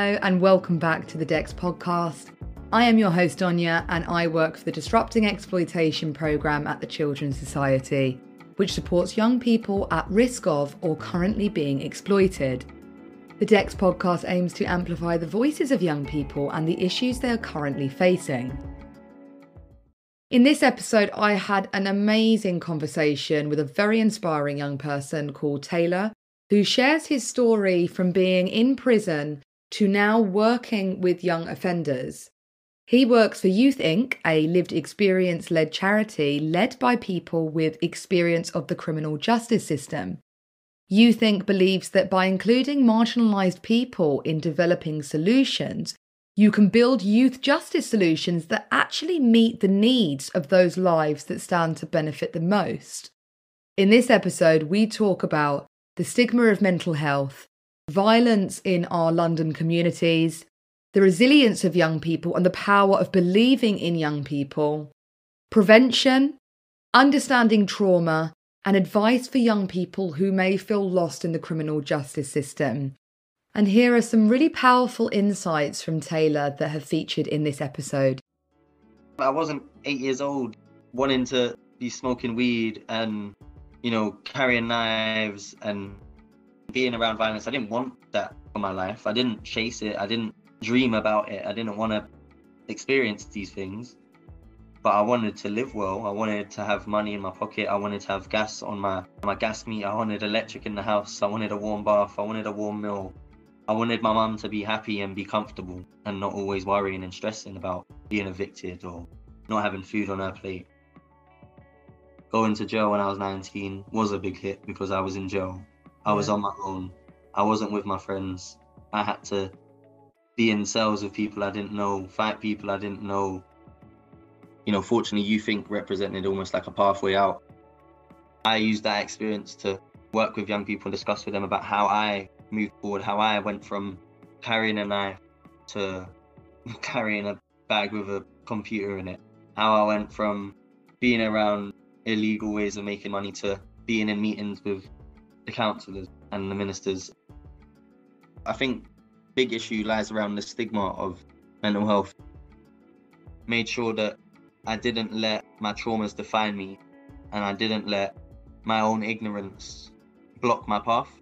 Hello, and welcome back to the DEX podcast. I am your host, Donya, and I work for the Disrupting Exploitation programme at the Children's Society, which supports young people at risk of or currently being exploited. The DEX podcast aims to amplify the voices of young people and the issues they are currently facing. In this episode, I had an amazing conversation with a very inspiring young person called Taylor, who shares his story from being in prison to now working with young offenders. He works for Youth Inc., a lived experience led charity led by people with experience of the criminal justice system. Youth Inc. believes that by including marginalised people in developing solutions, you can build youth justice solutions that actually meet the needs of those lives that stand to benefit the most. In this episode, we talk about the stigma of mental health, violence in our London communities, the resilience of young people and the power of believing in young people, prevention, understanding trauma, and advice for young people who may feel lost in the criminal justice system. And here are some really powerful insights from Taylor that have featured in this episode. I wasn't eight years old wanting to be smoking weed and, you know, carrying knives and being around violence. I didn't want that for my life. I didn't chase it. I didn't dream about it. I didn't want to experience these things. But I wanted to live well. I wanted to have money in my pocket. I wanted to have gas on my, my gas meter. I wanted electric in the house. I wanted a warm bath. I wanted a warm meal. I wanted my mum to be happy and be comfortable and not always worrying and stressing about being evicted or not having food on her plate. Going to jail when I was 19 was a big hit because I was in jail. I was on my own. I wasn't with my friends. I had to be in cells with people I didn't know, fight people I didn't know. You know, fortunately, Youth Inc. represented almost like a pathway out. I used that experience to work with young people and discuss with them about how I moved forward, how I went from carrying a knife to carrying a bag with a computer in it, how I went from being around illegal ways of making money to being in meetings with the councillors and the ministers. I think big issue lies around the stigma of mental health. Made sure that I didn't let my traumas define me and I didn't let my own ignorance block my path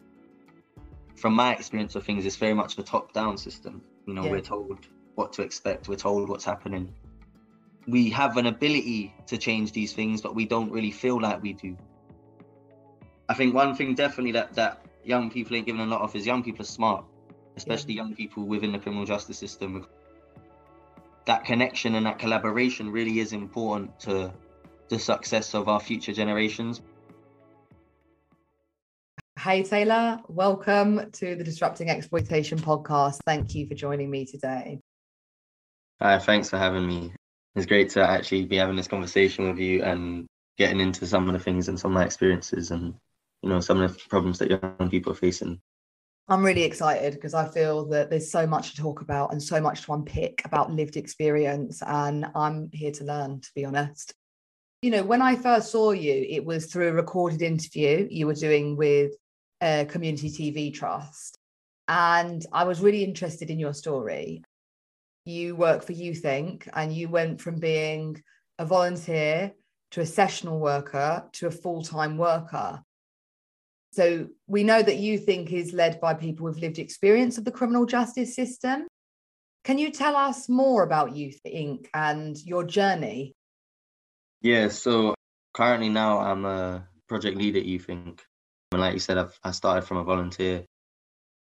from my experience of things, it's very much a top-down system. You know, yeah. we're told what to expect, we're told what's happening. We have an ability to change these things, but we don't really feel like we do. I think one thing definitely that that young people ain't given a lot of is young people are smart, especially yeah. young people within the criminal justice system. That connection and that collaboration really is important to the success of our future generations. Hey, Taylor, welcome to the Disrupting Exploitation podcast. Thank you for joining me today. Hi, thanks for having me. It's great to actually be having this conversation with you and getting into some of the things and some of my experiences and you know some of the problems that young people are facing. I'm really excited because I feel that there's so much to talk about and so much to unpick about lived experience, and I'm here to learn, to be honest. You know, when I first saw you, it was through a recorded interview you were doing with a community TV trust. And I was really interested in your story. You work for Youth Inc. and you went from being a volunteer to a sessional worker to a full time worker. So we know that Youth Inc. is led by people with lived experience of the criminal justice system. Can you tell us more about Youth Inc. and your journey? Yeah, so currently now I'm a project leader at Youth Inc. And like you said, I've, I started from a volunteer.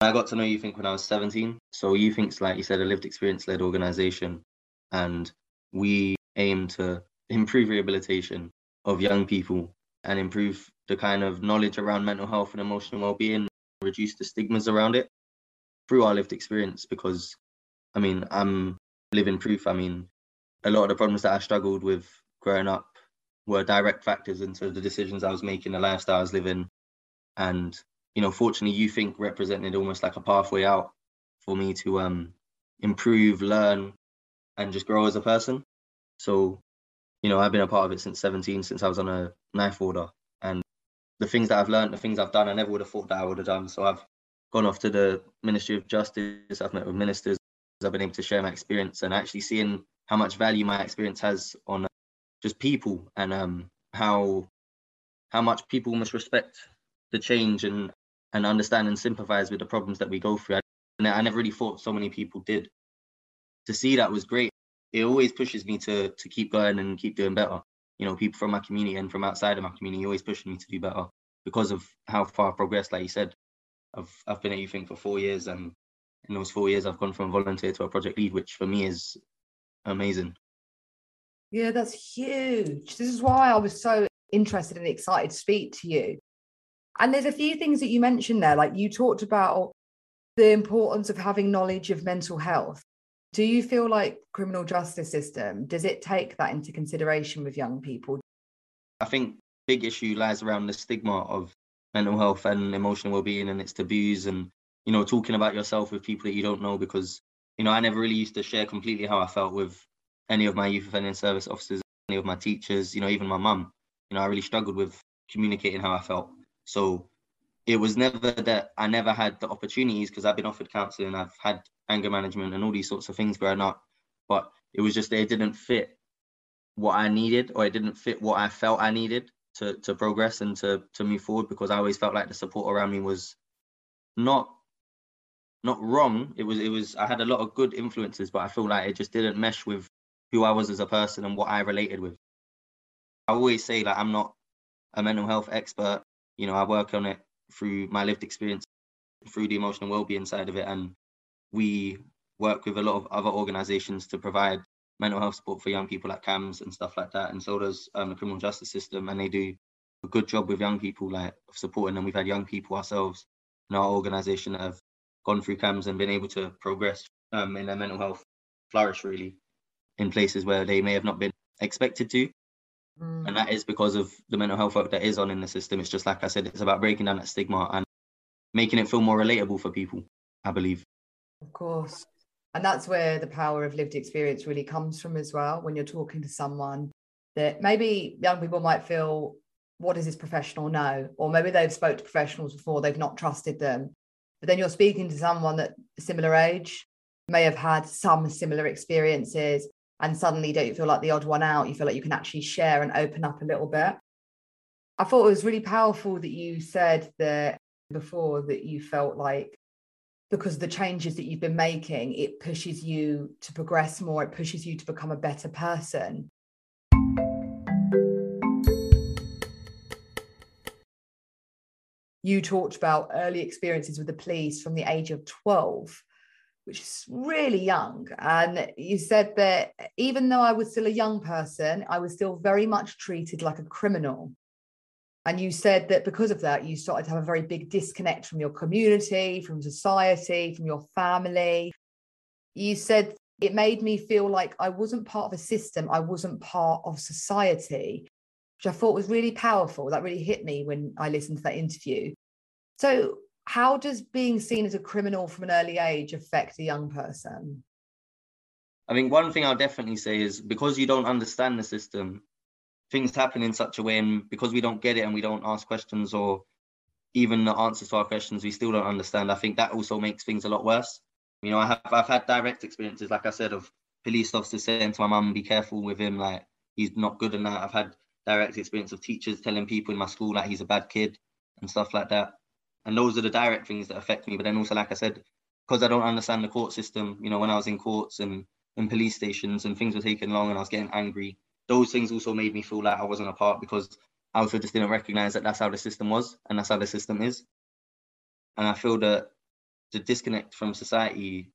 I got to know Youth Inc. when I was 17. So Youth Inc.'s, like you said, a lived experience led organization. And we aim to improve rehabilitation of young people and improve the kind of knowledge around mental health and emotional well-being, reduce the stigmas around it through our lived experience. Because, I mean, I'm living proof. I mean, a lot of the problems that I struggled with growing up were direct factors into the decisions I was making, the lifestyle I was living, and you know fortunately Youth Inc. represented almost like a pathway out for me to um improve learn and just grow as a person so you know i've been a part of it since 17 since i was on a knife order the things that i've learned the things i've done i never would have thought that i would have done so i've gone off to the Ministry of Justice. I've met with ministers. I've been able to share my experience and actually seeing how much value my experience has on just people and um, how how much people must respect the change and and understand and sympathize with the problems that we go through. And I never really thought so many people did. To see that was great. It always pushes me to to keep going and keep doing better. You know, people from my community and from outside of my community always pushing me to do better because of how far I've progressed. Like you said, I've I've been at Youth Inc. for four years, and in those four years, I've gone from volunteer to a project lead, which for me is amazing. Yeah, that's huge. This is why I was so interested and excited to speak to you. And there's a few things that you mentioned there, like you talked about the importance of having knowledge of mental health. Do you feel like criminal justice system does it take that into consideration with young people? I think big issue lies around the stigma of mental health and emotional well-being and its taboos and you know talking about yourself with people that you don't know because you know I never really used to share completely how I felt with any of my youth offending service officers, any of my teachers, you know, even my mum. You know, I really struggled with communicating how I felt. So it was never that I never had the opportunities because I've been offered counselling, I've had anger management and all these sorts of things growing up, but it was just they didn't fit what I needed or it didn't fit what I felt I needed to to progress and to to move forward because I always felt like the support around me was not not wrong. It was it was I had a lot of good influences, but I feel like it just didn't mesh with who I was as a person and what I related with. I always say that I'm not a mental health expert. You know, I work on it through my lived experience, through the emotional well-being side of it, and we work with a lot of other organisations to provide mental health support for young people at CAMHS and stuff like that. And so does um, the criminal justice system, and they do a good job with young people, like supporting them. We've had young people ourselves in our organisation have gone through CAMHS and been able to progress um, in their mental health, flourish really in places where they may have not been expected to. Mm. And that is because of the mental health work that is on in the system. It's just like I said, it's about breaking down that stigma and making it feel more relatable for people, I believe. Of course. And that's where the power of lived experience really comes from as well. When you're talking to someone that maybe young people might feel, what does this professional know? Or maybe they've spoke to professionals before, they've not trusted them. But then you're speaking to someone that similar age may have had some similar experiences and suddenly you don't you feel like the odd one out. You feel like you can actually share and open up a little bit. I thought it was really powerful that you said that before that you felt like because the changes that you've been making, it pushes you to progress more, it pushes you to become a better person. You talked about early experiences with the police from the age of 12 which is really young. And you said that even though I was still a young person, I was still very much treated like a criminal. And you said that because of that, you started to have a very big disconnect from your community, from society, from your family. You said it made me feel like I wasn't part of a system, I wasn't part of society, which I thought was really powerful. That really hit me when I listened to that interview. So, how does being seen as a criminal from an early age affect a young person? I think one thing I'll definitely say is because you don't understand the system, things happen in such a way, and because we don't get it and we don't ask questions or even the answers to our questions, we still don't understand. I think that also makes things a lot worse. You know, I have I've had direct experiences, like I said, of police officers saying to my mum, "Be careful with him, like he's not good enough." I've had direct experience of teachers telling people in my school like he's a bad kid and stuff like that and those are the direct things that affect me. But then also, like I said, because I don't understand the court system, you know, when I was in courts and in police stations and things were taking long and I was getting angry, those things also made me feel like I wasn't a part because I also just didn't recognize that that's how the system was and that's how the system is. And I feel that the disconnect from society,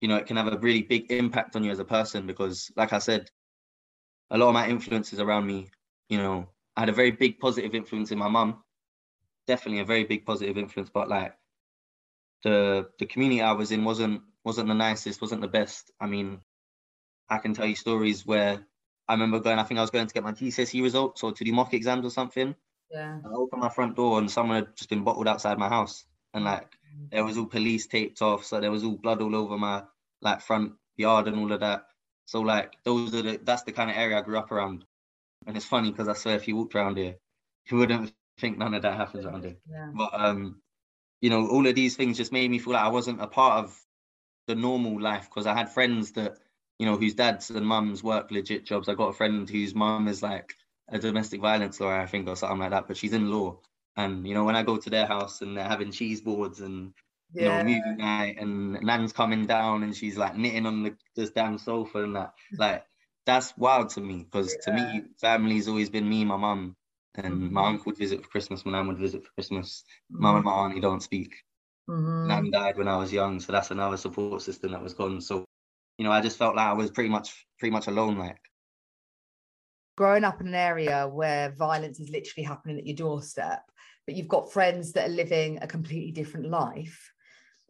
you know, it can have a really big impact on you as a person because, like I said, a lot of my influences around me, you know, I had a very big positive influence in my mum definitely a very big positive influence. But like the the community I was in wasn't wasn't the nicest, wasn't the best. I mean, I can tell you stories where I remember going. I think I was going to get my GCSE results or to do mock exams or something. Yeah. I opened my front door and someone had just been bottled outside my house, and like there was all police taped off, so there was all blood all over my like front yard and all of that. So like those are the that's the kind of area I grew up around. And it's funny because I swear if you walked around here, you wouldn't think none of that happens around here. Yeah. But um, you know, all of these things just made me feel like I wasn't a part of the normal life because I had friends that, you know, whose dads and mums work legit jobs. I got a friend whose mum is like a domestic violence lawyer, I think, or something like that, but she's in law. And you know, when I go to their house and they're having cheese boards and you yeah. know, movie night and Nan's coming down and she's like knitting on the this damn sofa and that, like that's wild to me because yeah. to me, family's always been me, my mum, and mm-hmm. my uncle would visit for Christmas, my nan would visit for Christmas. Mm-hmm. Mum and my auntie don't speak. Mm-hmm. Nan died when I was young, so that's another support system that was gone. So, you know, I just felt like I was pretty much pretty much alone, like growing up in an area where violence is literally happening at your doorstep, but you've got friends that are living a completely different life.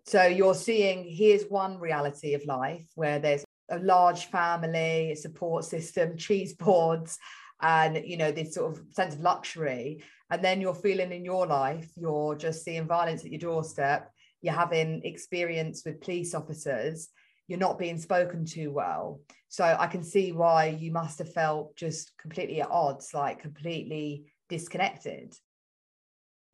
So you're seeing here's one reality of life where there's a large family, a support system, cheese boards, and you know this sort of sense of luxury. And then you're feeling in your life, you're just seeing violence at your doorstep. You're having experience with police officers you're not being spoken to well. So I can see why you must have felt just completely at odds, like completely disconnected.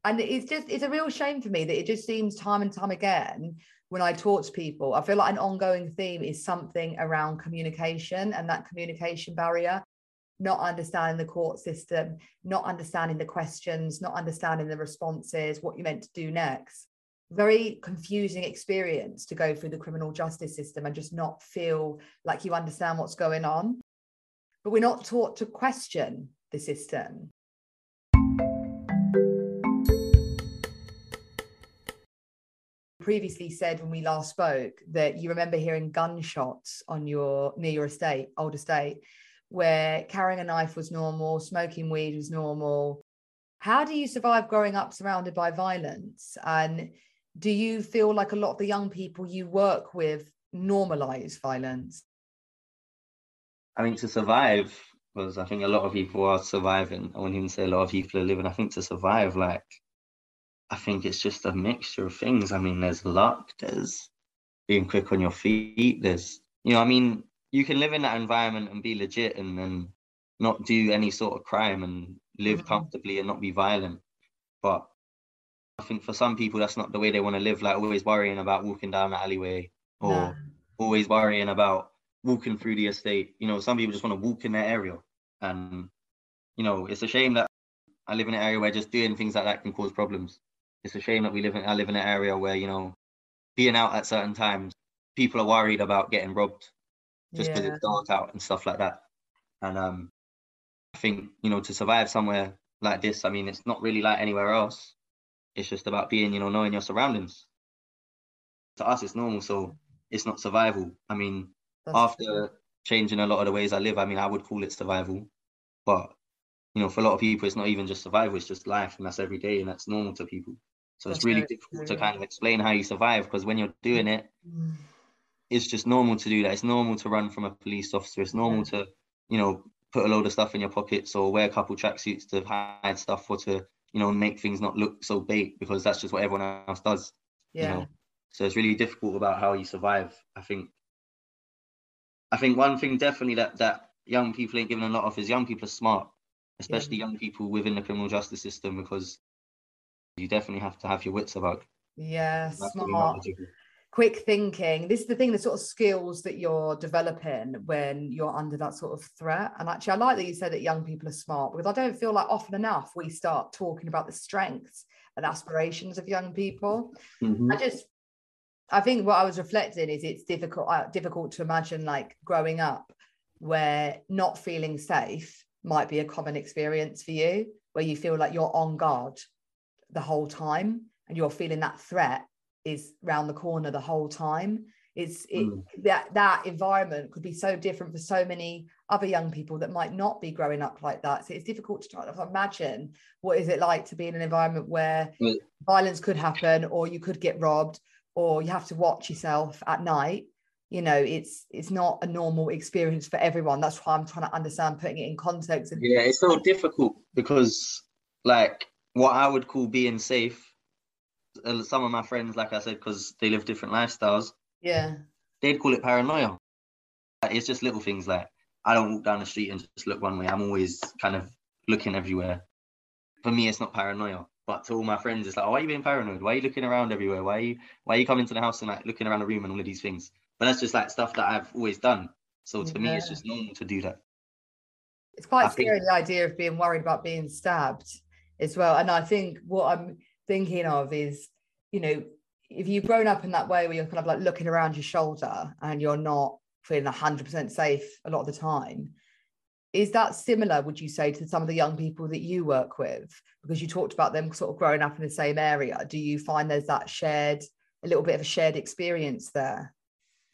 And it's just, it's a real shame for me that it just seems time and time again when I talk to people, I feel like an ongoing theme is something around communication and that communication barrier, not understanding the court system, not understanding the questions, not understanding the responses, what you're meant to do next very confusing experience to go through the criminal justice system and just not feel like you understand what's going on. But we're not taught to question the system. Previously said when we last spoke that you remember hearing gunshots on your near your estate, old estate, where carrying a knife was normal, smoking weed was normal. How do you survive growing up surrounded by violence? And do you feel like a lot of the young people you work with normalize violence? I mean, to survive, because I think a lot of people are surviving. I wouldn't even say a lot of people are living. I think to survive, like, I think it's just a mixture of things. I mean, there's luck, there's being quick on your feet, there's, you know, I mean, you can live in that environment and be legit and then not do any sort of crime and live mm-hmm. comfortably and not be violent. But I think for some people that's not the way they want to live, like always worrying about walking down the alleyway or no. always worrying about walking through the estate. You know, some people just want to walk in their area. And, you know, it's a shame that I live in an area where just doing things like that can cause problems. It's a shame that we live in I live in an area where, you know, being out at certain times, people are worried about getting robbed just because yeah. it's dark out and stuff like that. And um I think, you know, to survive somewhere like this, I mean, it's not really like anywhere else. It's just about being, you know, knowing your surroundings. To us, it's normal, so it's not survival. I mean, That's after true. changing a lot of the ways I live, I mean, I would call it survival. But you know, for a lot of people, it's not even just survival; it's just life, and that's every day, and that's normal to people. So that's it's really difficult true. to kind of explain how you survive because when you're doing it, mm. It's just normal to do that. It's normal to run from a police officer. It's normal to, you know, put a load of stuff in your pockets or wear a couple tracksuits to hide stuff or to you know, make things not look so big because that's just what everyone else does. Yeah. You know? So it's really difficult about how you survive. I think I think one thing definitely that that young people ain't given a lot of is young people are smart, especially yeah. young people within the criminal justice system because you definitely have to have your wits about. Yeah, smart quick thinking. This is the thing the sort of skills that you're developing when you're under that sort of threat. And actually i like that you said that young people are smart because i don't feel like often enough we start talking about the strengths and aspirations of young people. Mm-hmm. i just i think what i was reflecting is it's difficult uh, difficult to imagine like growing up where not feeling safe might be a common experience for you where you feel like you're on guard the whole time and you're feeling that threat is round the corner the whole time it's it, mm. that that environment could be so different for so many other young people that might not be growing up like that so it's difficult to try to imagine what is it like to be in an environment where mm. violence could happen or you could get robbed or you have to watch yourself at night you know it's it's not a normal experience for everyone that's why i'm trying to understand putting it in context yeah it's so difficult because like what i would call being safe Uh, some of my friends, like I said, because they live different lifestyles. Yeah. They'd call it paranoia. It's just little things like I don't walk down the street and just look one way. I'm always kind of looking everywhere. For me, it's not paranoia. But to all my friends, it's like, oh, why are you being paranoid? Why are you looking around everywhere? Why are you why are you coming to the house and like looking around the room and all of these things? But that's just like stuff that I've always done. So to yeah. me, it's just normal to do that. It's quite I scary think... the idea of being worried about being stabbed as well. And I think what I'm thinking of is, you know, if you've grown up in that way where you're kind of like looking around your shoulder and you're not feeling 100% safe a lot of the time, is that similar, would you say, to some of the young people that you work with? Because you talked about them sort of growing up in the same area. Do you find there's that shared, a little bit of a shared experience there?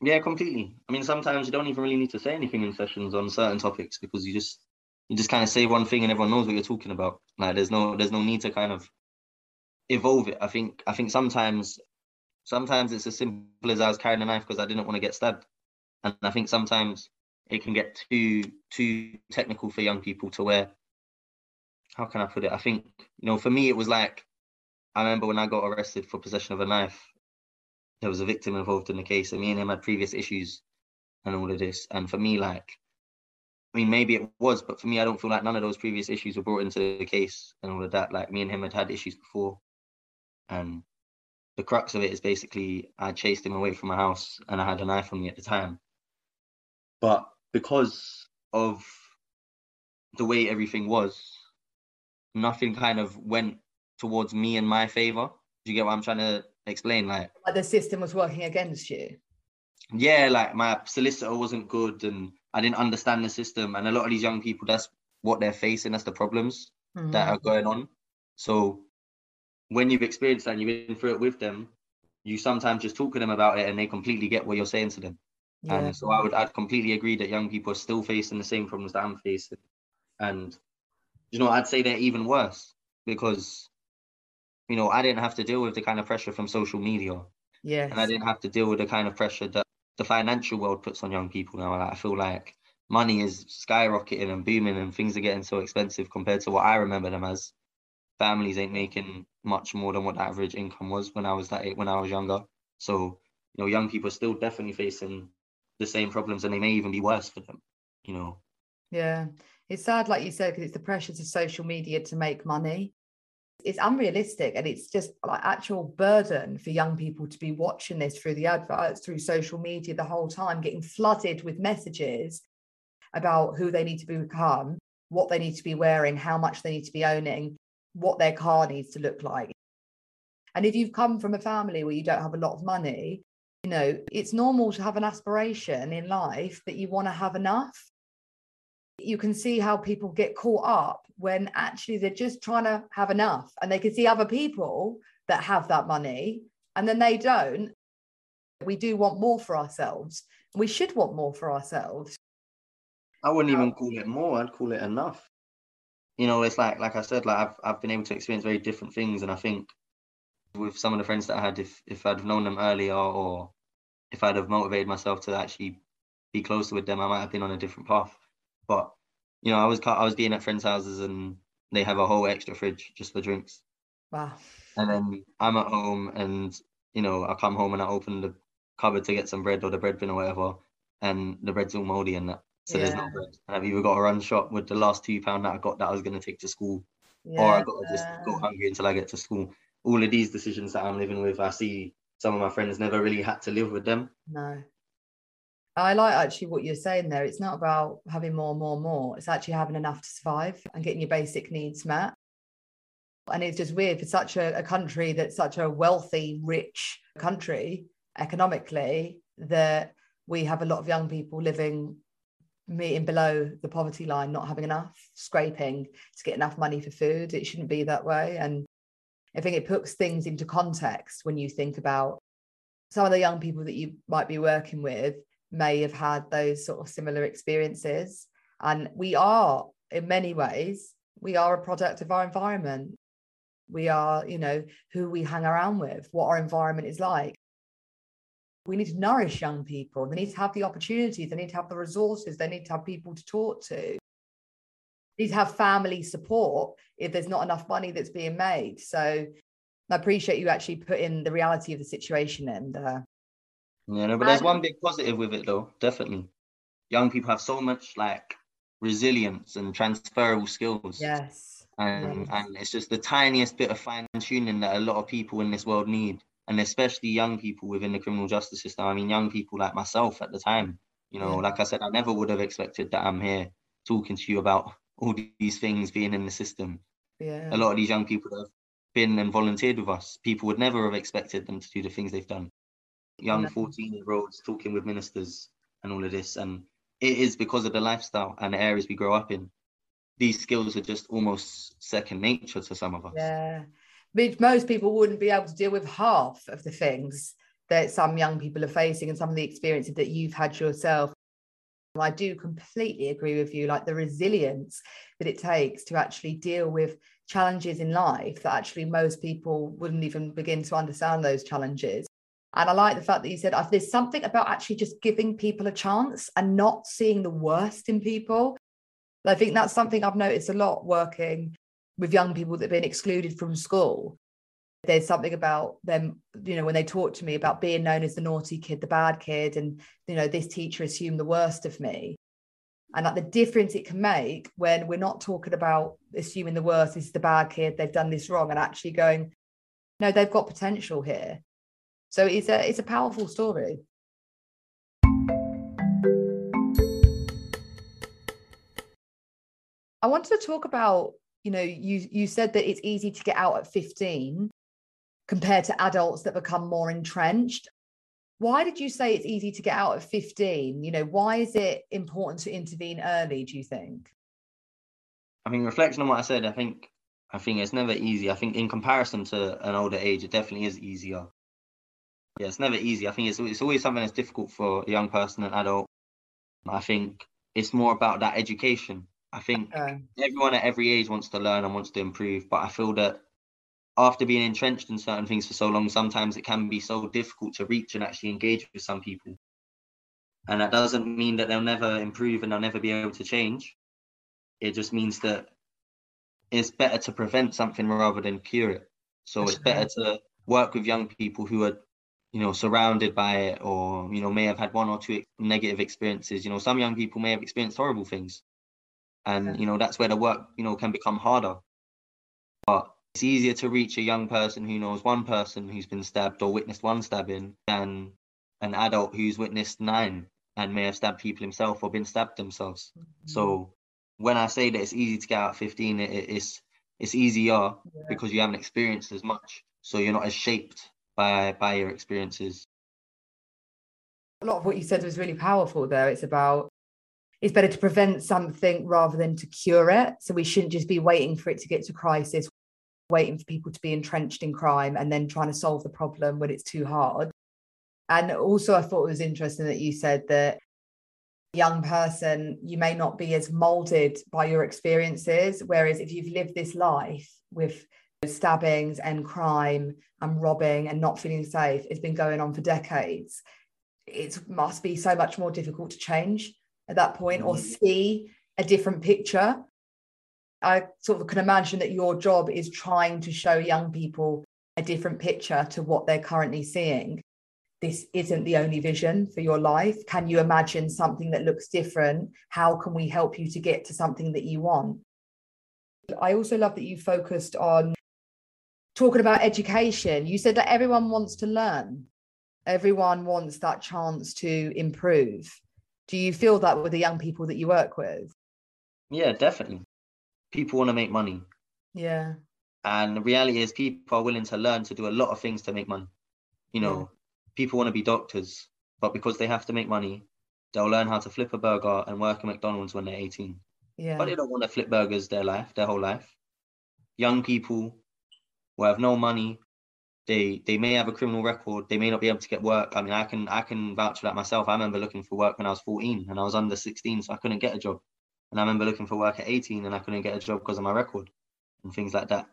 Yeah, completely. I mean, sometimes you don't even really need to say anything in sessions on certain topics because you just you just kind of say one thing and everyone knows what you're talking about. Like there's no there's no need to kind of evolve it. I think I think sometimes sometimes it's as simple as I was carrying a knife because I didn't want to get stabbed. And I think sometimes it can get too too technical for young people to wear. how can I put it? I think, you know, for me it was like I remember when I got arrested for possession of a knife, there was a victim involved in the case, and me and him had previous issues and all of this. And for me, like, I mean, maybe it was, but for me, I don't feel like none of those previous issues were brought into the case and all of that. Like, me and him had had issues before, and the crux of it is basically I chased him away from my house, and I had a knife on me at the time. But because of the way everything was, nothing kind of went towards me in my favor. Do you get what I'm trying to explain? Like, like the system was working against you. Yeah, like my solicitor wasn't good, and I didn't understand the system. And a lot of these young people, that's what they're facing. That's the problems mm-hmm. that are going on. So when you've experienced that and you've been through it with them, you sometimes just talk to them about it, and they completely get what you're saying to them. Yeah. And so I would I'd completely agree that young people are still facing the same problems that I'm facing. And you know, I'd say they're even worse because you know, I didn't have to deal with the kind of pressure from social media. Yeah. And I didn't have to deal with the kind of pressure that the financial world puts on young people now. Like, I feel like money is skyrocketing and booming and things are getting so expensive compared to what I remember them as. Families ain't making much more than what the average income was when I was that when I was younger. So, you know, young people are still definitely facing the same problems and they may even be worse for them, you know. Yeah. It's sad, like you said, because it's the pressures of social media to make money. It's unrealistic and it's just like actual burden for young people to be watching this through the adverts, through social media the whole time, getting flooded with messages about who they need to become, what they need to be wearing, how much they need to be owning, what their car needs to look like. And if you've come from a family where you don't have a lot of money, you know, it's normal to have an aspiration in life that you want to have enough. You can see how people get caught up when actually they're just trying to have enough and they can see other people that have that money and then they don't. We do want more for ourselves. We should want more for ourselves. I wouldn't uh, even call it more, I'd call it enough. You know, it's like like I said, like I've I've been able to experience very different things and I think with some of the friends that I had, if if I'd have known them earlier or if I'd have motivated myself to actually be closer with them, I might have been on a different path. But you know, I was I was being at friends' houses and they have a whole extra fridge just for drinks. Wow. And then I'm at home and you know I come home and I open the cupboard to get some bread or the bread bin or whatever, and the bread's all moldy and that. So yeah. there's no bread. And I've either got to run shop with the last two pound that I got that I was going to take to school, yeah. or I got to just go hungry until I get to school all of these decisions that I'm living with, I see some of my friends never really had to live with them. No. I like actually what you're saying there. It's not about having more, more, more. It's actually having enough to survive and getting your basic needs met. And it's just weird for such a, a country that's such a wealthy, rich country economically that we have a lot of young people living meeting below the poverty line, not having enough, scraping to get enough money for food. It shouldn't be that way. And I think it puts things into context when you think about some of the young people that you might be working with may have had those sort of similar experiences. And we are, in many ways, we are a product of our environment. We are, you know, who we hang around with, what our environment is like. We need to nourish young people. They need to have the opportunities, they need to have the resources, they need to have people to talk to They need to have family support if there's not enough money that's being made. So I appreciate you actually putting the reality of the situation in there. Yeah, no, but there's one um, big positive with it though, definitely. Young people have so much like resilience and transferable skills. Yes. And and it's just the tiniest bit of fine tuning that a lot of people in this world need. And especially young people within the criminal justice system. I mean, young people like myself at the time. You know, like I said, I never would have expected that I'm here talking to you about all these things being in the system. Yeah. A lot of these young people that have been and volunteered with us, people would never have expected them to do the things they've done. Young 14 year olds talking with ministers and all of this. And it is because of the lifestyle and the areas we grow up in. These skills are just almost second nature to some of us. Yeah. Which most people wouldn't be able to deal with half of the things that some young people are facing and some of the experiences that you've had yourself. I do completely agree with you, like the resilience that it takes to actually deal with challenges in life that actually most people wouldn't even begin to understand those challenges. And I like the fact that you said uh, there's something about actually just giving people a chance and not seeing the worst in people. I think that's something I've noticed a lot working with young people that have been excluded from school. There's something about them, you know, when they talk to me about being known as the naughty kid, the bad kid, and, you know, this teacher assumed the worst of me. And like the difference it can make when we're not talking about assuming the worst, this is the bad kid, they've done this wrong, and actually going, no, they've got potential here. So it's a it's a powerful story. I wanted to talk about, you know, you you said that it's easy to get out at 15 compared to adults that become more entrenched. Why did you say it's easy to get out at 15? You know, why is it important to intervene early, do you think? I mean, reflection on what I said, I think I think it's never easy. I think in comparison to an older age, it definitely is easier yeah, it's never easy. I think it's it's always something that's difficult for a young person, an adult. I think it's more about that education. I think okay. everyone at every age wants to learn and wants to improve, but I feel that after being entrenched in certain things for so long, sometimes it can be so difficult to reach and actually engage with some people. And that doesn't mean that they'll never improve and they'll never be able to change. It just means that it's better to prevent something rather than cure it. So it's better to work with young people who are you know, surrounded by it or, you know, may have had one or two negative experiences. You know, some young people may have experienced horrible things. And, you know, that's where the work, you know, can become harder. But it's easier to reach a young person who knows one person who's been stabbed or witnessed one stabbing than an adult who's witnessed nine and may have stabbed people himself or been stabbed themselves. Mm-hmm. So when I say that it's easy to get out at 15, it, it's it's easier yeah. because you haven't experienced as much. So you're not as shaped by by your experiences a lot of what you said was really powerful there it's about it's better to prevent something rather than to cure it. So we shouldn't just be waiting for it to get to crisis waiting for people to be entrenched in crime and then trying to solve the problem when it's too hard. And also i thought it was interesting that you said that young person you may not be as molded by your experiences whereas if you've lived this life with stabbings and crime and robbing and not feeling safe it's been going on for decades. It must be so much more difficult to change at that point or mm. see a different picture. I sort of can imagine that your job is trying to show young people a different picture to what they're currently seeing. This isn't the only vision for your life. Can you imagine something that looks different? How can we help you to get to something that you want? I also love that you focused on talking about education, you said that everyone wants to learn, everyone wants that chance to improve. Do you feel that with the young people that you work with? Yeah, definitely. People want to make money. Yeah. And the reality is, people are willing to learn to do a lot of things to make money. You know, yeah. people want to be doctors, but because they have to make money, they'll learn how to flip a burger and work at McDonald's when they're 18. Yeah. But they don't want to flip burgers their life, their whole life. Young people who have no money. They they may have a criminal record. They may not be able to get work. I mean, I can I can vouch for that myself. I remember looking for work when I was 14 and I was under 16, so I couldn't get a job. And I remember looking for work at 18 and I couldn't get a job because of my record and things like that.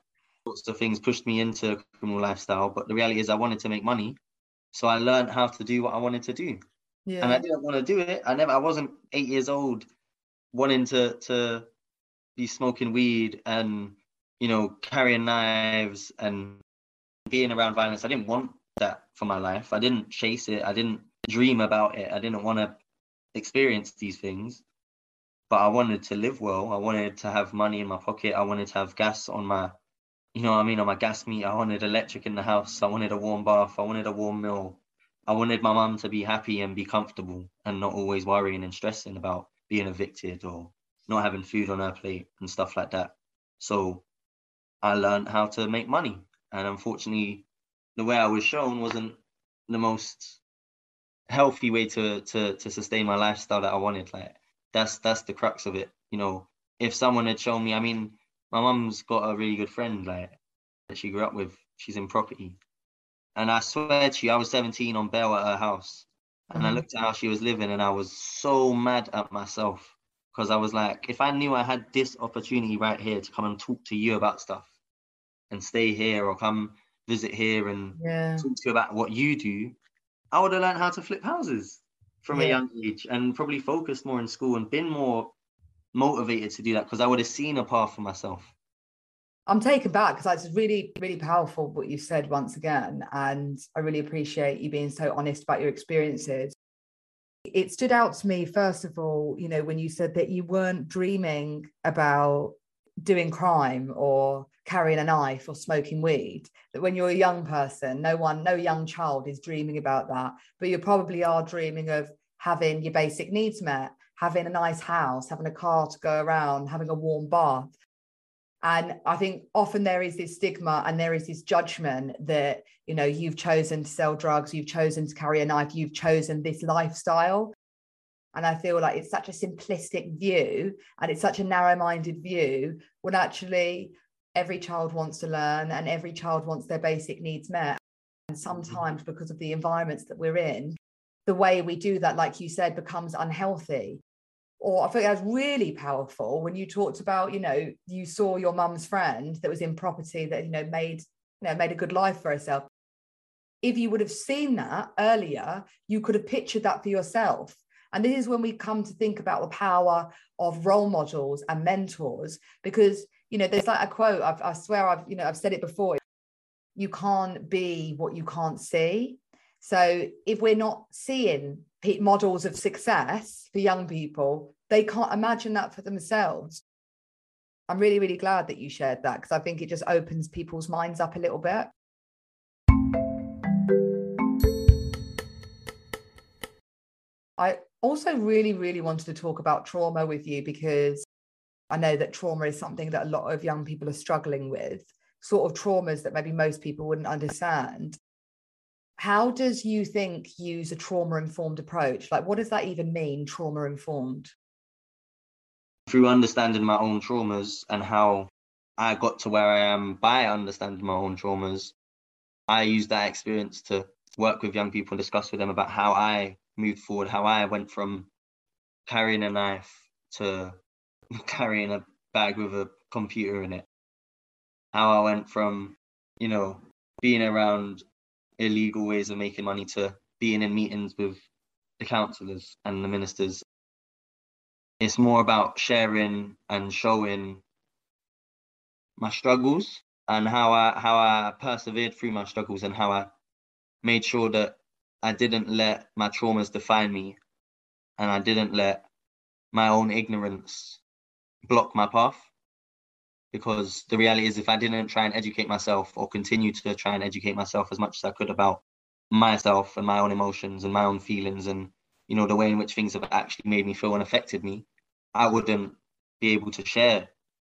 Lots of things pushed me into a criminal lifestyle. But the reality is, I wanted to make money, so I learned how to do what I wanted to do. Yeah. And I didn't want to do it. I never. I wasn't eight years old, wanting to to be smoking weed and you know, carrying knives and being around violence. I didn't want that for my life. I didn't chase it. I didn't dream about it. I didn't want to experience these things. but I wanted to live well. I wanted to have money in my pocket. I wanted to have gas on my, you know what I mean, on my gas meter. I wanted electric in the house. I wanted a warm bath. I wanted a warm meal. I wanted my mum to be happy and be comfortable and not always worrying and stressing about being evicted or not having food on her plate and stuff like that. So I learned how to make money. And unfortunately, the way I was shown wasn't the most healthy way to to to sustain my lifestyle that I wanted. Like that's that's the crux of it. You know, if someone had shown me, I mean, my mum's got a really good friend like that she grew up with. She's in property, and I swear to you, I was 17 on bail at her house, and. I mm. looked at how she was living, and I was so mad at myself because I was like, if I knew I had this opportunity right here to come and talk to you about stuff, and stay here, or come visit here and yeah. talk to you about what you do, I would have learned how to flip houses from yeah. a young age and probably focused more in school and been more motivated to do that because I would have seen a path for myself. I'm taken back because it's really, really powerful what you said once again. And I really appreciate you being so honest about your experiences. It stood out to me, first of all, you know, when you said that you weren't dreaming about doing crime or carrying a knife or smoking weed that when you're a young person no one no young child is dreaming about that. But you probably are dreaming of having your basic needs met having a nice house having a car to go around having a warm bath. And i think often there is this stigma and there is this judgment that you know you've chosen to sell drugs you've chosen to carry a knife you've chosen this lifestyle and I feel like it's such a simplistic view and it's such a narrow minded view when actually every child wants to learn and every child wants their basic needs met. And mm-hmm. sometimes, because of the environments that we're in, the way we do that, like you said, becomes unhealthy. Or I think that's really powerful when you talked about, you know, you saw your mum's friend that was in property that, you know, made, you know, made a good life for herself. If you would have seen that earlier, you could have pictured that for yourself and this is when we come to think about the power of role models and mentors, because you know, there's like a quote. I've, I swear, I've you know, I've said it before. You can't be what you can't see. So if we're not seeing models of success for young people, they can't imagine that for themselves. I'm really, really glad that you shared that because I think it just opens people's minds up a little bit. I also really, really wanted to talk about trauma with you because I know that trauma is something that a lot of young people are struggling with, sort of traumas that maybe most people wouldn't understand. How does Youth Inc. use a trauma informed approach? Like, what does that even mean, trauma informed? Through understanding my own traumas and how I got to where I am by understanding my own traumas, I use that experience to work with young people and discuss with them about how I moved forward, how I went from carrying a knife to carrying a bag with a computer in it. How I went from, you know, being around illegal ways of making money to being in meetings with the councillors and the ministers. It's more about sharing and showing my struggles and how I how I persevered through my struggles and how I made sure that I didn't let my traumas define me and I didn't let my own ignorance block my path. Because the reality is, if I didn't try and educate myself or continue to try and educate myself as much as I could about myself and my own emotions and my own feelings and you know the way in which things have actually made me feel and affected me, I wouldn't be able to share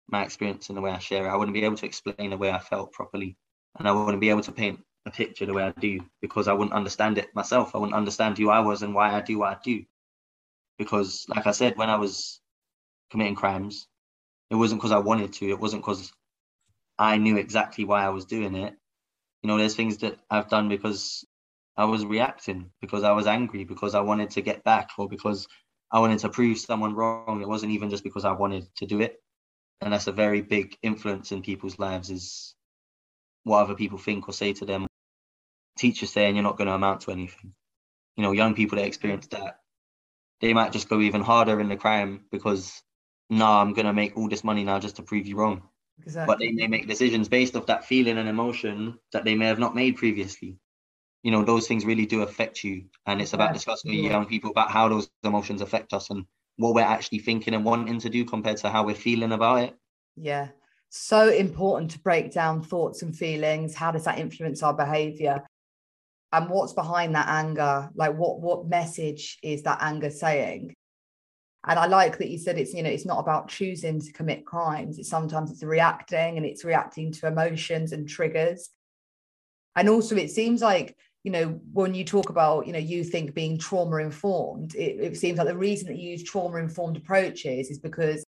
my experience in the way I share it. I wouldn't be able to explain the way I felt properly, and I wouldn't be able to paint a picture the way I do because I wouldn't understand it myself. I wouldn't understand who I was and why I do what I do. Because, like I said, when I was committing crimes, it wasn't because I wanted to, it wasn't because I knew exactly why I was doing it. You know, there's things that I've done because I was reacting, because I was angry, because I wanted to get back, or because I wanted to prove someone wrong. It wasn't even just because I wanted to do it. And that's a very big influence in people's lives is what other people think or say to them teachers saying you're not going to amount to anything. You know, young people that experience that, they might just go even harder in the crime because, no, nah, I'm going to make all this money now just to prove you wrong. Exactly. But they may make decisions based off that feeling and emotion that they may have not made previously. You know, those things really do affect you. And it's about discussing with young people about how those emotions affect us and what we're actually thinking and wanting to do compared to how we're feeling about it. Yeah. So important to break down thoughts and feelings. How does that influence our behavior? And what's behind that anger? Like what what message is that anger saying? And I like that you said it's, you know, it's not about choosing to commit crimes. It's sometimes it's reacting and it's reacting to emotions and triggers. And also it seems like you know, when you talk about, you know, Youth Inc being trauma informed, it, it seems like the reason that you use trauma informed approaches is because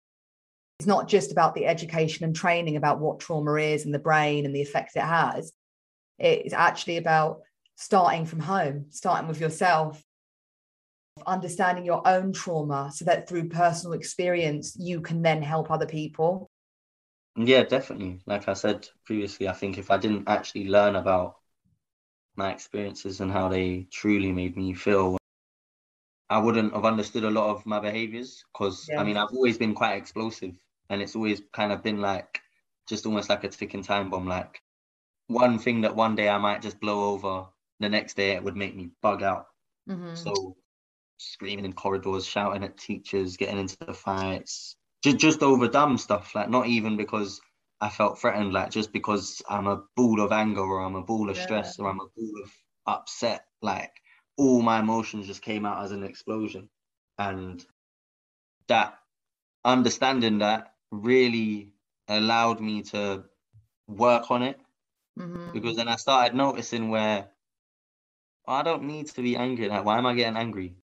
it's not just about the education and training about what trauma is and the brain and the effects it has. It's actually about starting from home, starting with yourself, understanding your own trauma so that through personal experience, you can then help other people. Yeah, definitely. Like I said previously, I think if I didn't actually learn about my experiences and how they truly made me feel, I wouldn't have understood a lot of my behaviors because yeah. I mean, I've always been quite explosive and it's always kind of been like just almost like a ticking time bomb. Like one thing that one day I might just blow over, the next day it would make me bug out. Mm-hmm. So screaming in corridors, shouting at teachers, getting into the fights, just just over dumb stuff. Like not even because I felt threatened, like just because I'm a ball of anger or I'm a ball of yeah. stress or I'm a ball of upset. Like all my emotions just came out as an explosion, and that understanding that really allowed me to work on it mm-hmm. because then I started noticing where I don't need to be angry. Like, why am I getting angry?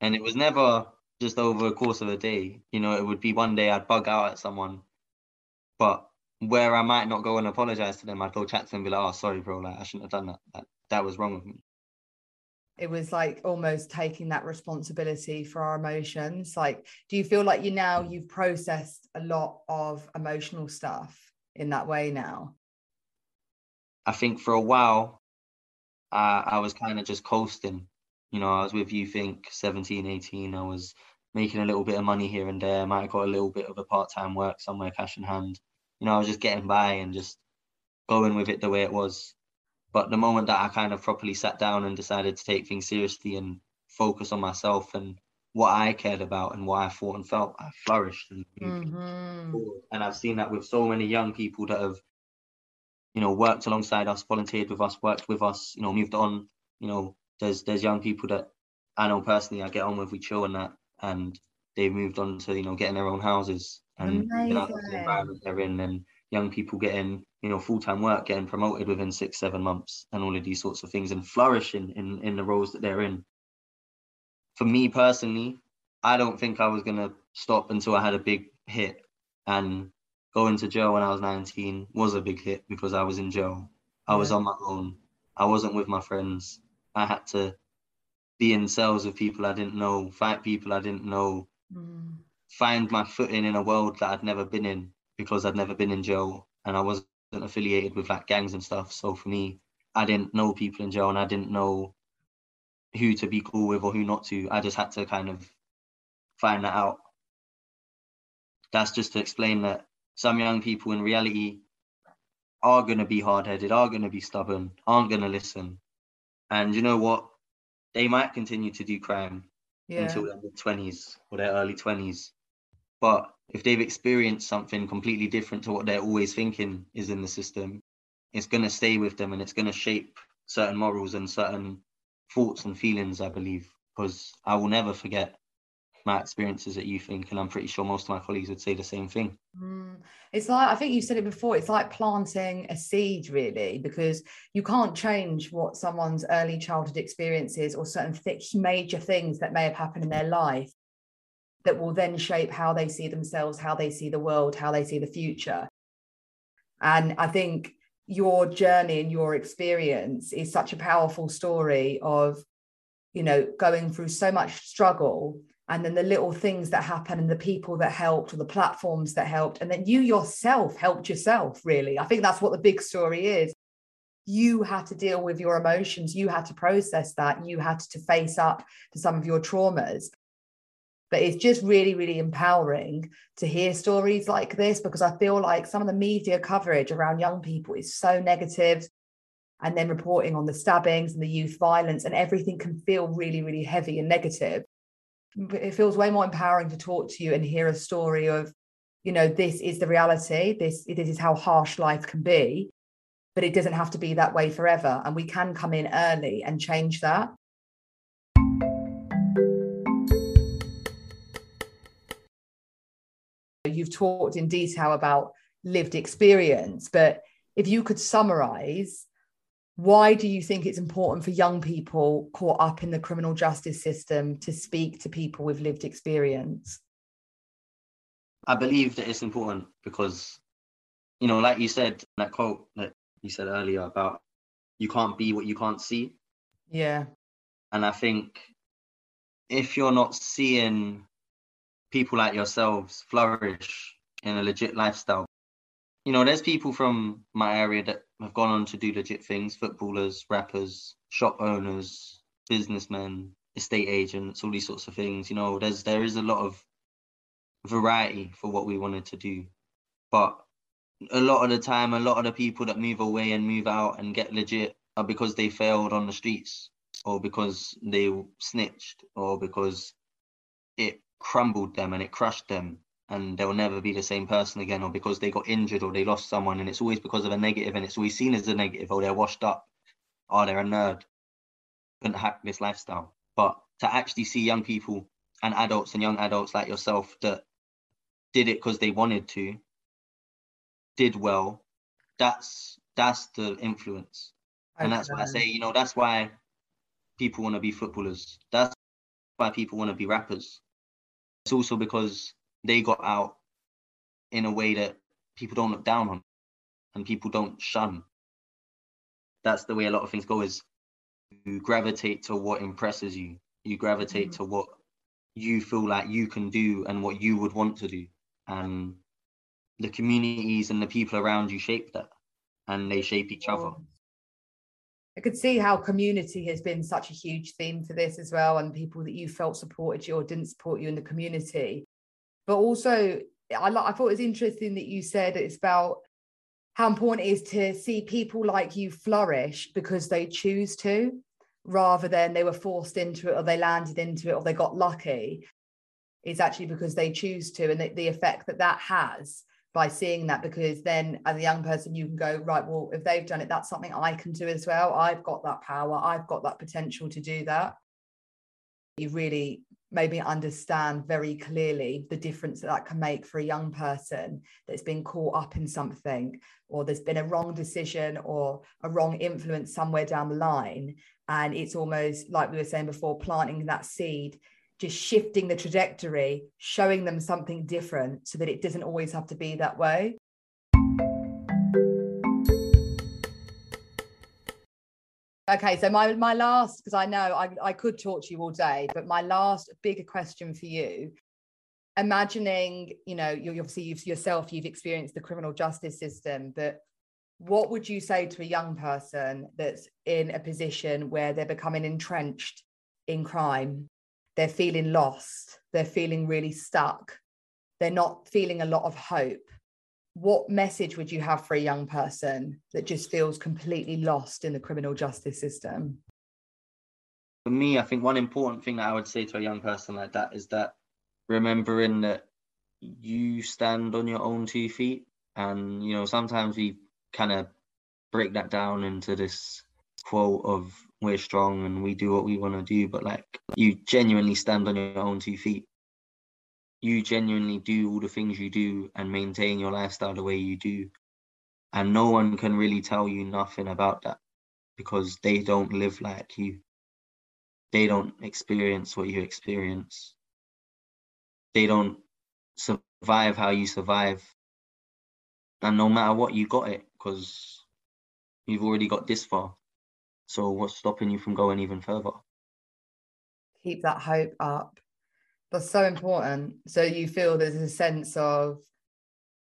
And it was never just over a course of a day. You know, it would be one day I'd bug out at someone, but where I might not go and apologize to them, I'd go chat to them and be like, "Oh, sorry, bro. Like, I shouldn't have done that. That, that was wrong with me." it was like almost taking that responsibility for our emotions like do you feel like you now mm. you've processed a lot of emotional stuff in that way now i think for a while uh, i was kind of just coasting you know i was with Youth Inc 17 18 i was making a little bit of money here and there I might have got a little bit of a part-time work somewhere cash in hand. You know i was just getting by and just going with it the way it was. But the moment that I kind of properly sat down and decided to take things seriously and focus on myself and what I cared about and what I thought and felt, I flourished and mm-hmm. And I've seen that with so many young people that have, you know, worked alongside us, volunteered with us, worked with us, you know, moved on. You know, there's there's young people that I know personally I get on with, we chill and that, and they've moved on to, you know, getting their own houses and you know, the environment they're in and young people getting you know full-time work getting promoted within six seven months and all of these sorts of things and flourishing in in the roles that they're in for me personally i don't think i was going to stop until i had a big hit and going to jail when i was 19 was a big hit because i was in jail i was on my own i wasn't with my friends i had to be in cells with people i didn't know fight people i didn't know mm. find my footing in a world that i'd never been in because I'd never been in jail and I wasn't affiliated with like gangs and stuff. So for me, I didn't know people in jail and I didn't know who to be cool with or who not to. I just had to kind of find that out. That's just to explain that some young people in reality are going to be hard headed, are going to be stubborn, aren't going to listen. And you know what? They might continue to do crime yeah. until their mid 20s or their early 20s. But if they've experienced something completely different to what they're always thinking is in the system, it's going to stay with them and it's going to shape certain morals and certain thoughts and feelings, I believe, because I will never forget my experiences at Youth Inc and i'm pretty sure most of my colleagues would say the same thing mm. it's like i think you said it before it's like planting a seed really because you can't change what someone's early childhood experiences or certain th- major things that may have happened in their life that will then shape how they see themselves, how they see the world, how they see the future. And I think your journey and your experience is such a powerful story of, you know, going through so much struggle and then the little things that happen and the people that helped or the platforms that helped. And then you yourself helped yourself, really. I think that's what the big story is. You had to deal with your emotions. You had to process that. You had to face up to some of your traumas but it's just really really empowering to hear stories like this because i feel like some of the media coverage around young people is so negative and then reporting on the stabbings and the youth violence and everything can feel really really heavy and negative it feels way more empowering to talk to you and hear a story of you know this is the reality this this is how harsh life can be but it doesn't have to be that way forever and we can come in early and change that. You've talked in detail about lived experience but if you could summarize why do you think it's important for young people caught up in the criminal justice system to speak to people with lived experience? I believe that it's important because, you know, like you said, that quote that you said earlier about you can't be what you can't see. Yeah. And I think if you're not seeing people like yourselves flourish in a legit lifestyle, you know, there's people from my area that have gone on to do legit things footballers, rappers, shop owners, businessmen, estate agents, all these sorts of things. You know, there's there is a lot of variety for what we wanted to do. But a lot of the time, a lot of the people that move away and move out and get legit are because they failed on the streets or because they snitched or because it crumbled them and it crushed them and they'll never be the same person again, or because they got injured or they lost someone, and it's always because of a negative, and it's always seen as a negative, or they're washed up, or they're a nerd, couldn't hack this lifestyle. But to actually see young people and adults and young adults like yourself that did it because they wanted to, did well, that's that's the influence. And that's why I say, you know, that's why people want to be footballers. That's why people want to be rappers. It's also because they got out in a way that people don't look down on and people don't shun. That's the way a lot of things go is you gravitate to what impresses you. You gravitate mm-hmm. to what you feel like you can do and what you would want to do. And the communities and the people around you shape that and they shape each other. I could see how community has been such a huge theme for this as well, and people that you felt supported you or didn't support you in the community but also I, I thought it was interesting that you said it's about how important it is to see people like you flourish because they choose to rather than they were forced into it or they landed into it or they got lucky. It's actually because they choose to and the, the effect that that has by seeing that because then as a young person you can go right well if they've done it that's something i can do as well. I've got that power. I've got that potential to do that. You really made me understand very clearly the difference that that can make for a young person that's been caught up in something or there's been a wrong decision or a wrong influence somewhere down the line. And it's almost like we were saying before planting that seed just shifting the trajectory showing them something different so that it doesn't always have to be that way Okay, so my my last because I know I, I could talk to you all day, but my last bigger question for you, imagining you know you obviously you've, yourself you've experienced the criminal justice system, but what would you say to a young person that's in a position where they're becoming entrenched in crime, they're feeling lost, they're feeling really stuck, they're not feeling a lot of hope what message would you have for a young person that just feels completely lost in the criminal justice system? For me, I think one important thing that I would say to a young person like that is that remembering that you stand on your own two feet. And, you know, sometimes we kind of break that down into this quote of we're strong and we do what we want to do, but like you genuinely stand on your own two feet you genuinely do all the things you do and maintain your lifestyle the way you do. And no one can really tell you nothing about that because they don't live like you. They don't experience what you experience. They don't survive how you survive. And no matter what, you got it because you've already got this far. So what's stopping you from going even further? Keep that hope up that's so important. So you feel there's a sense of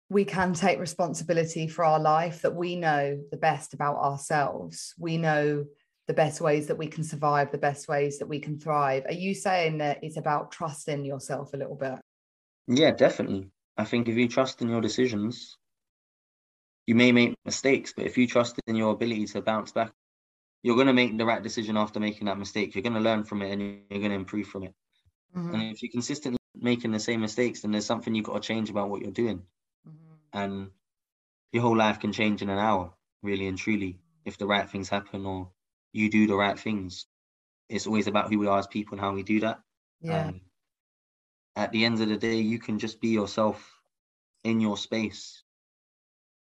we can take responsibility for our life, that we know the best about ourselves. We know the best ways that we can survive, the best ways that we can thrive. Are you saying that it's about trusting yourself a little bit? Yeah, definitely. I think if you trust in your decisions, you may make mistakes, but if you trust in your ability to bounce back, you're going to make the right decision after making that mistake. You're going to learn from it and you're going to improve from it. Mm-hmm. And if you're consistently making the same mistakes, then there's something you've got to change about what you're doing. Mm-hmm. And your whole life can change in an hour, really and truly, if the right things happen or you do the right things. It's always about who we are as people and how we do that. Yeah. Um, at the end of the day, you can just be yourself in your space.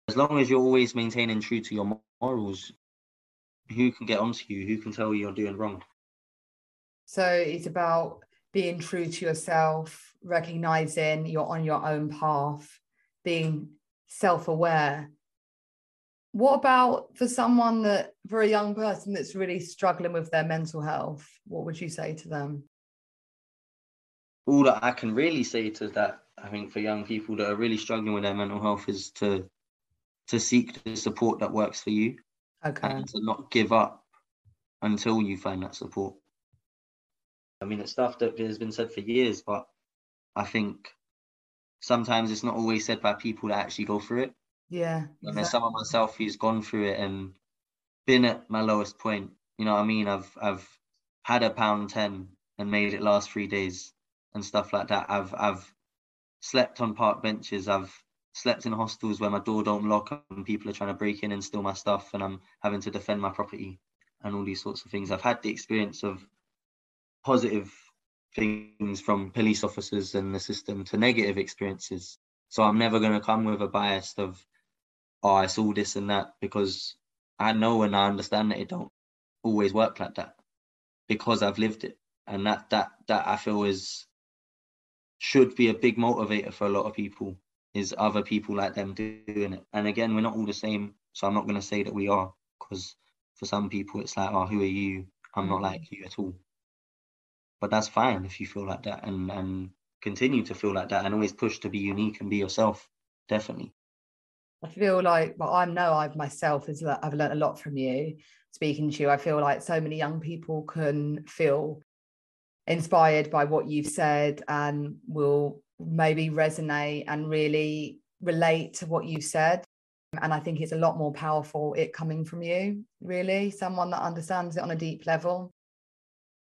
As long as you're always maintaining true to your morals, who can get onto you? Who can tell you you're doing wrong? So it's about being true to yourself, recognizing you're on your own path, being self aware. What about for someone that, for a young person that's really struggling with their mental health? What would you say to them? All that I can really say to that, I think, for young people that are really struggling with their mental health is to to seek the support that works for you. Okay. And to not give up until you find that support. I mean, it's stuff that has been said for years, but I think sometimes it's not always said by people that actually go through it. Yeah. And exactly. there's someone myself who's gone through it and been at my lowest point. You know what I mean? I've I've had a pound ten and made it last three days and stuff like that. I've I've slept on park benches. I've slept in hostels where my door don't lock and people are trying to break in and steal my stuff and I'm having to defend my property and all these sorts of things. I've had the experience of positive things from police officers and the system to negative experiences. So I'm never going to come with a bias of, oh, I saw this and that because I know and I understand that it don't always work like that because I've lived it. And that that that I feel is should be a big motivator for a lot of people is other people like them doing it. And again, we're not all the same, so I'm not going to say that we are because for some people it's like, oh, who are you? I'm not mm. like you at all but that's fine if you feel like that and and continue to feel like that and always push to be unique and be yourself definitely. I feel like well i know i've myself is that i've learned a lot from you speaking to you. I feel like so many young people can feel inspired by what you've said and will maybe resonate and really relate to what you've said. And i think it's a lot more powerful it coming from you really someone that understands it on a deep level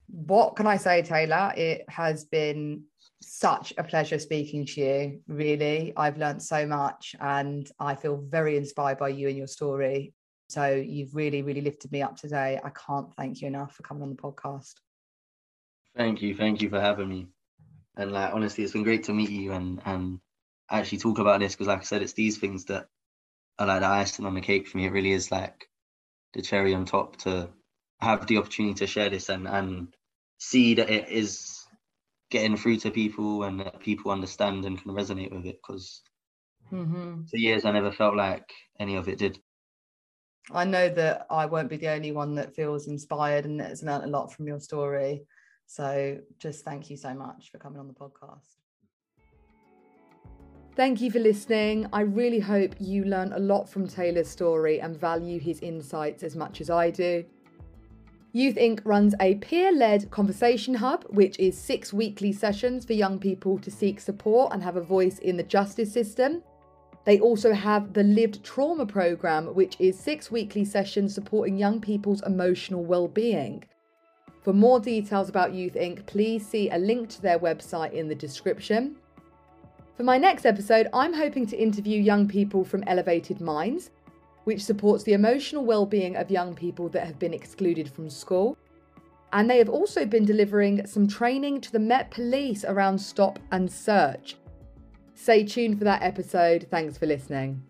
what can I say, Taylor? It has been such a pleasure speaking to you. Really, I've learned so much and I feel very inspired by you and your story. So you've really, really lifted me up today. I can't thank you enough for coming on the podcast. Thank you. Thank you for having me. And like honestly, it's been great to meet you and and actually talk about this because like I said, it's these things that are like the icing on the cake for me. It really is like the cherry on top to have the opportunity to share this and and see that it is getting through to people and that people understand and can resonate with it because mm-hmm. for years I never felt like any of it did. I know that I won't be the only one that feels inspired and has learned a lot from your story. So just thank you so much for coming on the podcast. Thank you for listening. I really hope you learn a lot from Taylor's story and value his insights as much as I do. Youth Inc. runs a peer led conversation hub, which is six weekly sessions for young people to seek support and have a voice in the justice system. They also have the Lived Trauma Programme, which is six weekly sessions supporting young people's emotional well-being. For more details about Youth Inc., please see a link to their website in the description. For my next episode, I'm hoping to interview young people from Elevated Minds which supports the emotional well-being of young people that have been excluded from school. And they have also been delivering some training to the Met Police around stop and search. Stay tuned for that episode. Thanks for listening.